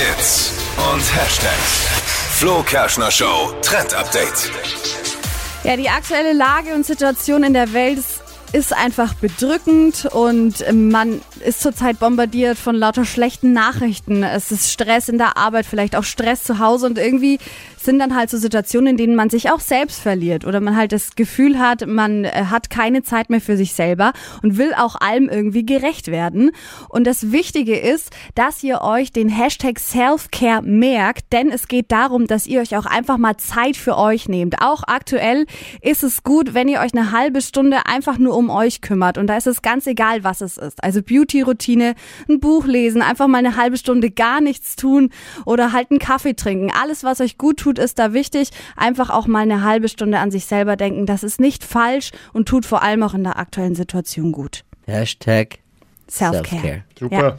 Hits und Hashtags. Flo Kerschner Show Trend Update. Ja, die aktuelle Lage und Situation in der Welt ist ist einfach bedrückend und man ist zurzeit bombardiert von lauter schlechten Nachrichten. Es ist Stress in der Arbeit, vielleicht auch Stress zu Hause und irgendwie sind dann halt so Situationen, in denen man sich auch selbst verliert oder man halt das Gefühl hat, man äh, hat keine Zeit mehr für sich selber und will auch allem irgendwie gerecht werden. Und das Wichtige ist, dass ihr euch den Hashtag Selfcare merkt, denn es geht darum, dass ihr euch auch einfach mal Zeit für euch nehmt. Auch aktuell ist es gut, wenn ihr euch eine halbe Stunde einfach nur um euch kümmert. Und da ist es ganz egal, was es ist. Also Beauty-Routine, ein Buch lesen, einfach mal eine halbe Stunde gar nichts tun oder halt einen Kaffee trinken. Alles, was euch gut tut, ist da wichtig. Einfach auch mal eine halbe Stunde an sich selber denken. Das ist nicht falsch und tut vor allem auch in der aktuellen Situation gut. Hashtag Self-Care. Self-Care. Super. Ja.